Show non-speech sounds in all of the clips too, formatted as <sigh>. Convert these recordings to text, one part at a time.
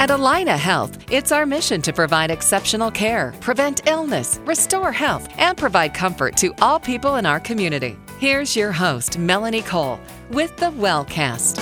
At Allina Health, it's our mission to provide exceptional care, prevent illness, restore health, and provide comfort to all people in our community. Here's your host, Melanie Cole, with the Wellcast.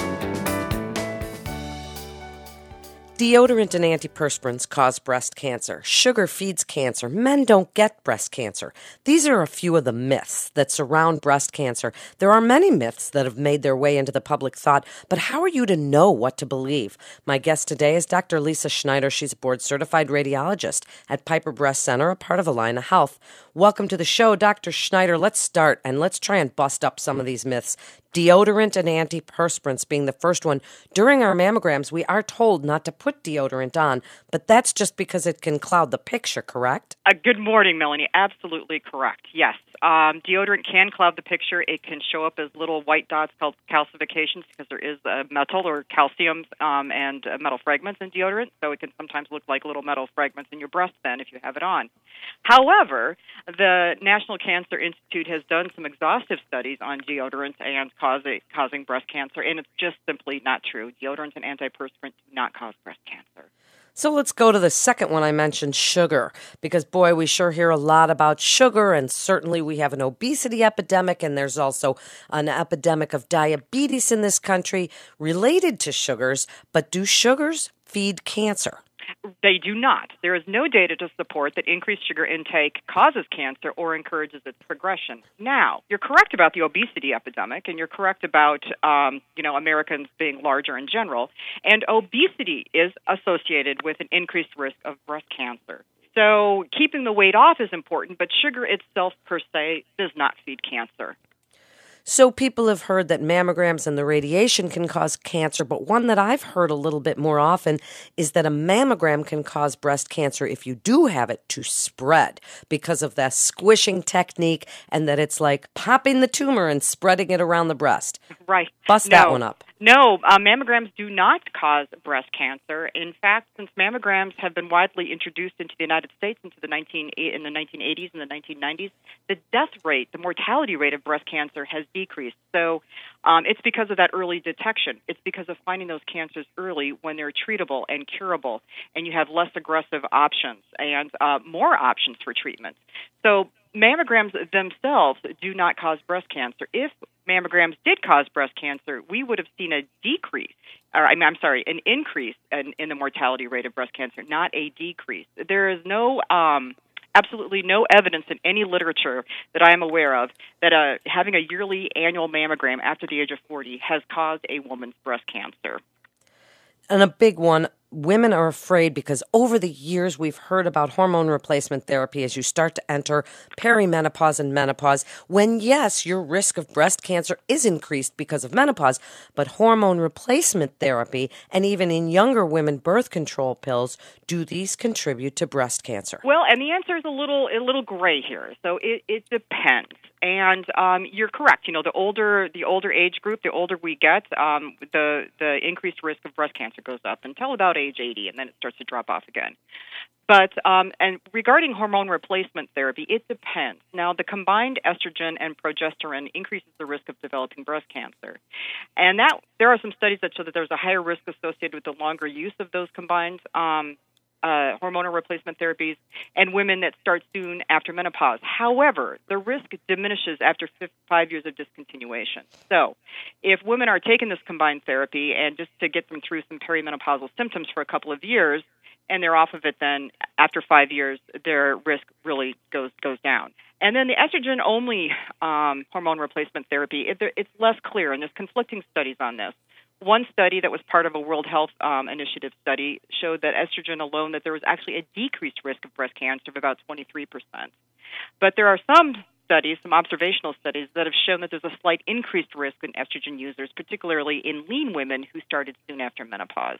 Deodorant and antiperspirants cause breast cancer. Sugar feeds cancer. Men don't get breast cancer. These are a few of the myths that surround breast cancer. There are many myths that have made their way into the public thought, but how are you to know what to believe? My guest today is Dr. Lisa Schneider. She's a board certified radiologist at Piper Breast Center, a part of Allina Health. Welcome to the show, Dr. Schneider. Let's start and let's try and bust up some of these myths deodorant and antiperspirants being the first one. During our mammograms, we are told not to put deodorant on, but that's just because it can cloud the picture, correct? Uh, good morning, Melanie. Absolutely correct. Yes. Um, deodorant can cloud the picture. It can show up as little white dots called calcifications because there is a metal or calcium um, and uh, metal fragments in deodorant, so it can sometimes look like little metal fragments in your breast then if you have it on. However, the National Cancer Institute has done some exhaustive studies on deodorants and causing, causing breast cancer, and it's just simply not true. Deodorants and antiperspirants do not cause breast cancer. So let's go to the second one I mentioned sugar, because boy, we sure hear a lot about sugar, and certainly we have an obesity epidemic, and there's also an epidemic of diabetes in this country related to sugars. But do sugars feed cancer? They do not. There is no data to support that increased sugar intake causes cancer or encourages its progression. Now, you're correct about the obesity epidemic, and you're correct about um, you know Americans being larger in general. And obesity is associated with an increased risk of breast cancer. So keeping the weight off is important, but sugar itself per se does not feed cancer. So people have heard that mammograms and the radiation can cause cancer, but one that I've heard a little bit more often is that a mammogram can cause breast cancer if you do have it to spread because of that squishing technique and that it's like popping the tumor and spreading it around the breast. Right. Bust no. that one up. No, uh, mammograms do not cause breast cancer. In fact, since mammograms have been widely introduced into the United States into the 19 in the 1980s and the 1990s, the death rate, the mortality rate of breast cancer has decreased. So, um, it's because of that early detection. It's because of finding those cancers early when they're treatable and curable, and you have less aggressive options and uh, more options for treatment. So, mammograms themselves do not cause breast cancer. If mammograms did cause breast cancer, we would have seen a decrease, or I'm, I'm sorry, an increase in, in, the mortality rate of breast cancer, not a decrease. There is no, um, absolutely no evidence in any literature that I am aware of that uh, having a yearly annual mammogram after the age of 40 has caused a woman's breast cancer. And a big one women are afraid because over the years we've heard about hormone replacement therapy as you start to enter perimenopause and menopause when yes your risk of breast cancer is increased because of menopause but hormone replacement therapy and even in younger women birth control pills do these contribute to breast cancer? Well and the answer is a little a little gray here. So it, it depends. And um, you're correct. You know, the older the older age group, the older we get, um, the the increased risk of breast cancer goes up until about age 80, and then it starts to drop off again. But um, and regarding hormone replacement therapy, it depends. Now, the combined estrogen and progesterone increases the risk of developing breast cancer, and that there are some studies that show that there's a higher risk associated with the longer use of those combined um, uh, hormonal replacement therapies and women that start soon after menopause. However, the risk diminishes after five years of discontinuation. So, if women are taking this combined therapy and just to get them through some perimenopausal symptoms for a couple of years, and they're off of it, then after five years, their risk really goes goes down. And then the estrogen only um, hormone replacement therapy, it, it's less clear, and there's conflicting studies on this. One study that was part of a World Health um, Initiative study showed that estrogen alone, that there was actually a decreased risk of breast cancer of about 23%. But there are some studies, some observational studies, that have shown that there's a slight increased risk in estrogen users, particularly in lean women who started soon after menopause.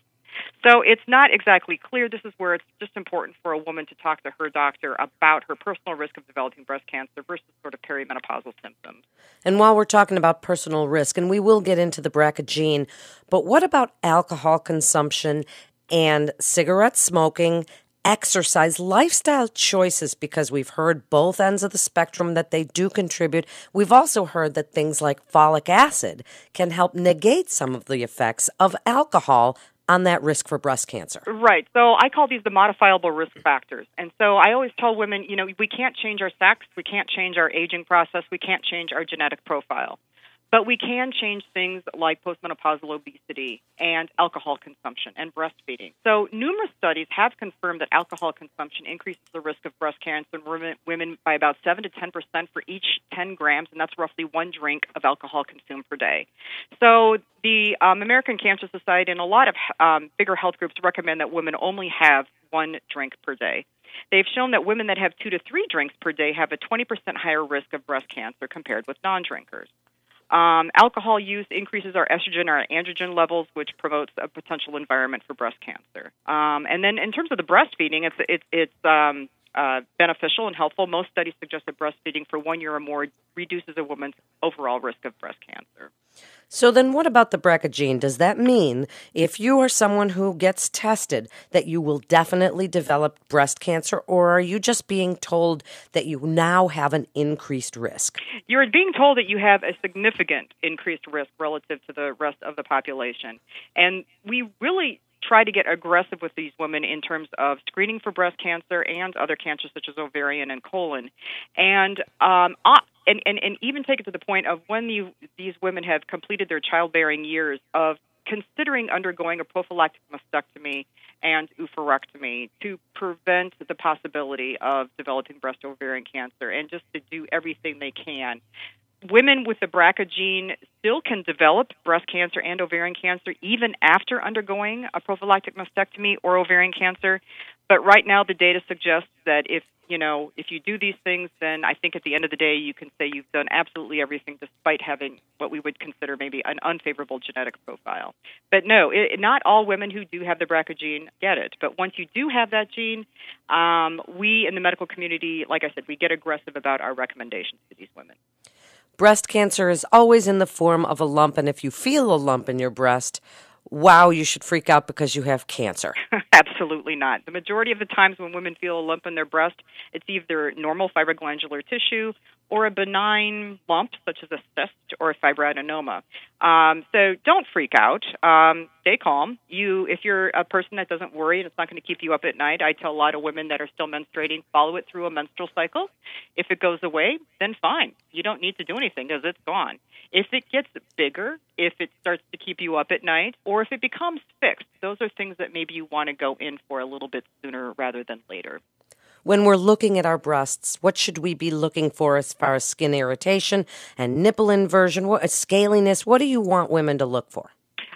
So it's not exactly clear. This is where it's just important for a woman to talk to her doctor about her personal risk of developing breast cancer versus sort of perimenopausal symptoms. And while we're talking about personal risk, and we will get into the BRCA gene, but what about alcohol consumption and cigarette smoking exercise, lifestyle choices, because we've heard both ends of the spectrum that they do contribute. We've also heard that things like folic acid can help negate some of the effects of alcohol on that risk for breast cancer? Right. So I call these the modifiable risk factors. And so I always tell women, you know, we can't change our sex, we can't change our aging process, we can't change our genetic profile. But we can change things like postmenopausal obesity and alcohol consumption and breastfeeding. So, numerous studies have confirmed that alcohol consumption increases the risk of breast cancer in women by about 7 to 10 percent for each 10 grams, and that's roughly one drink of alcohol consumed per day. So, the um, American Cancer Society and a lot of um, bigger health groups recommend that women only have one drink per day. They've shown that women that have two to three drinks per day have a 20% higher risk of breast cancer compared with non drinkers. Um, alcohol use increases our estrogen or androgen levels, which promotes a potential environment for breast cancer. Um, and then, in terms of the breastfeeding, it's it's it's um, uh, beneficial and helpful. Most studies suggest that breastfeeding for one year or more reduces a woman's overall risk of breast cancer. So then what about the BRCA gene? Does that mean if you are someone who gets tested that you will definitely develop breast cancer or are you just being told that you now have an increased risk? You're being told that you have a significant increased risk relative to the rest of the population. And we really try to get aggressive with these women in terms of screening for breast cancer and other cancers such as ovarian and colon. And um, and, and, and even take it to the point of when you, these women have completed their childbearing years of considering undergoing a prophylactic mastectomy and oophorectomy to prevent the possibility of developing breast ovarian cancer and just to do everything they can. Women with the BRCA gene still can develop breast cancer and ovarian cancer even after undergoing a prophylactic mastectomy or ovarian cancer. But right now, the data suggests that if you know, if you do these things, then I think at the end of the day, you can say you've done absolutely everything despite having what we would consider maybe an unfavorable genetic profile. But no, it, not all women who do have the BRCA gene get it. But once you do have that gene, um, we in the medical community, like I said, we get aggressive about our recommendations to these women. Breast cancer is always in the form of a lump, and if you feel a lump in your breast, wow, you should freak out because you have cancer. <laughs> Absolutely not. The majority of the times when women feel a lump in their breast, it's either normal fibroglandular tissue or a benign lump, such as a cyst or a fibroadenoma. Um, so don't freak out. Um, stay calm. You, if you're a person that doesn't worry and it's not going to keep you up at night, I tell a lot of women that are still menstruating, follow it through a menstrual cycle. If it goes away, then fine. You don't need to do anything because it's gone. If it gets bigger, if it starts to keep you up at night, or if it becomes fixed, those are things that maybe you want to go in for a little bit sooner rather than later when we're looking at our breasts, what should we be looking for as far as skin irritation and nipple inversion, what, scaliness? What do you want women to look for?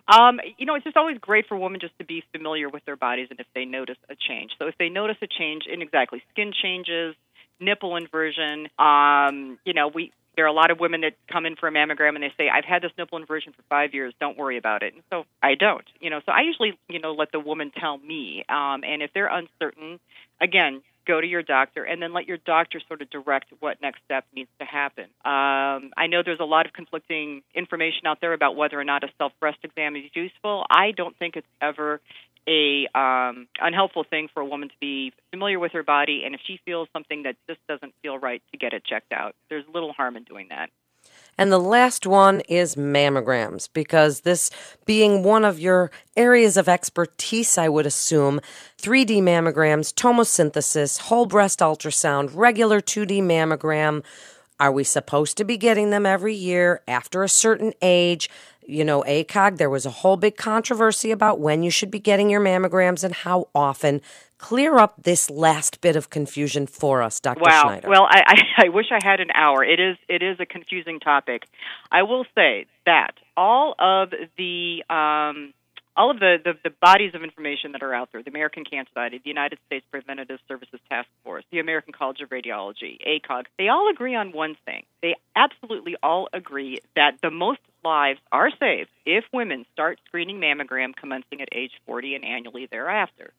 Um, you know, it's just always great for women just to be familiar with their bodies and if they notice a change. So if they notice a change in exactly skin changes, nipple inversion, um, you know, we there are a lot of women that come in for a mammogram and they say, "I've had this nipple inversion for five years. Don't worry about it." And so I don't. You know, so I usually, you know, let the woman tell me. Um, and if they're uncertain, again, go to your doctor and then let your doctor sort of direct what next step needs to happen. Um, I know there's a lot of conflicting information out there about whether or not a self breast exam is useful. I don't think it's ever a um, unhelpful thing for a woman to be familiar with her body, and if she feels something that just doesn't feel right, to get it checked out. There's little harm in doing that. And the last one is mammograms, because this being one of your areas of expertise, I would assume 3D mammograms, tomosynthesis, whole breast ultrasound, regular 2D mammogram. Are we supposed to be getting them every year after a certain age? You know, ACOG, there was a whole big controversy about when you should be getting your mammograms and how often clear up this last bit of confusion for us, Dr. Wow. Schneider. Well, I, I, <laughs> I wish I had an hour. It is it is a confusing topic. I will say that all of the um, all of the, the, the bodies of information that are out there, the American Cancer Society, the United States Preventative Services Task Force, the American College of Radiology, ACOG, they all agree on one thing. They absolutely all agree that the most lives are saved if women start screening mammogram commencing at age 40 and annually thereafter.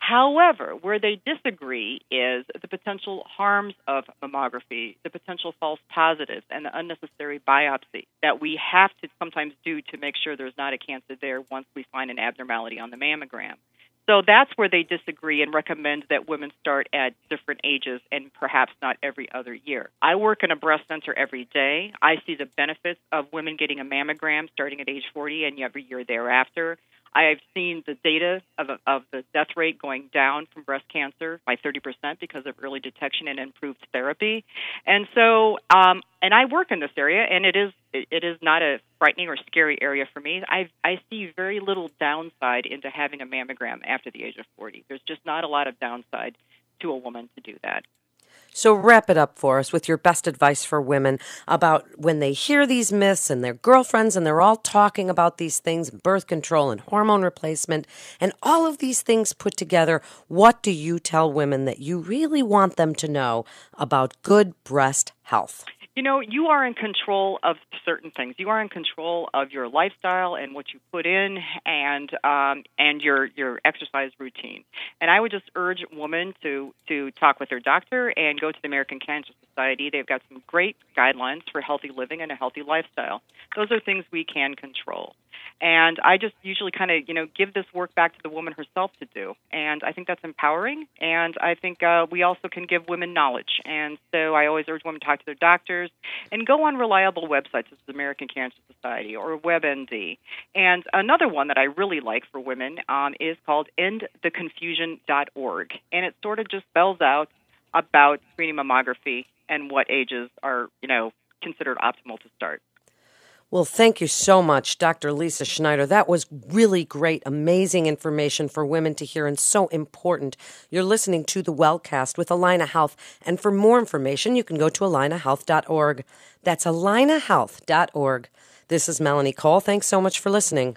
However, where they disagree is the potential harms of mammography, the potential false positives, and the unnecessary biopsy that we have to sometimes do to make sure there's not a cancer there once we find an abnormality on the mammogram. So that's where they disagree and recommend that women start at different ages and perhaps not every other year. I work in a breast center every day. I see the benefits of women getting a mammogram starting at age 40 and every year thereafter. I've seen the data of, of the death rate going down from breast cancer by 30% because of early detection and improved therapy. And so, um, and I work in this area, and it is it is not a frightening or scary area for me. I I see very little downside into having a mammogram after the age of 40. There's just not a lot of downside to a woman to do that. So, wrap it up for us with your best advice for women about when they hear these myths and their girlfriends and they're all talking about these things birth control and hormone replacement and all of these things put together. What do you tell women that you really want them to know about good breast health? You know, you are in control of certain things. You are in control of your lifestyle and what you put in, and um, and your your exercise routine. And I would just urge women to to talk with their doctor and go to the American Cancer Society. They've got some great guidelines for healthy living and a healthy lifestyle. Those are things we can control. And I just usually kind of, you know, give this work back to the woman herself to do. And I think that's empowering. And I think uh, we also can give women knowledge. And so I always urge women to talk to their doctors and go on reliable websites such as the American Cancer Society or WebMD. And another one that I really like for women um, is called endtheconfusion.org. And it sort of just spells out about screening mammography and what ages are, you know, considered optimal to start. Well, thank you so much, Dr. Lisa Schneider. That was really great, amazing information for women to hear and so important. You're listening to the Wellcast with Allina Health. And for more information, you can go to allinahealth.org. That's allinahealth.org. This is Melanie Cole. Thanks so much for listening.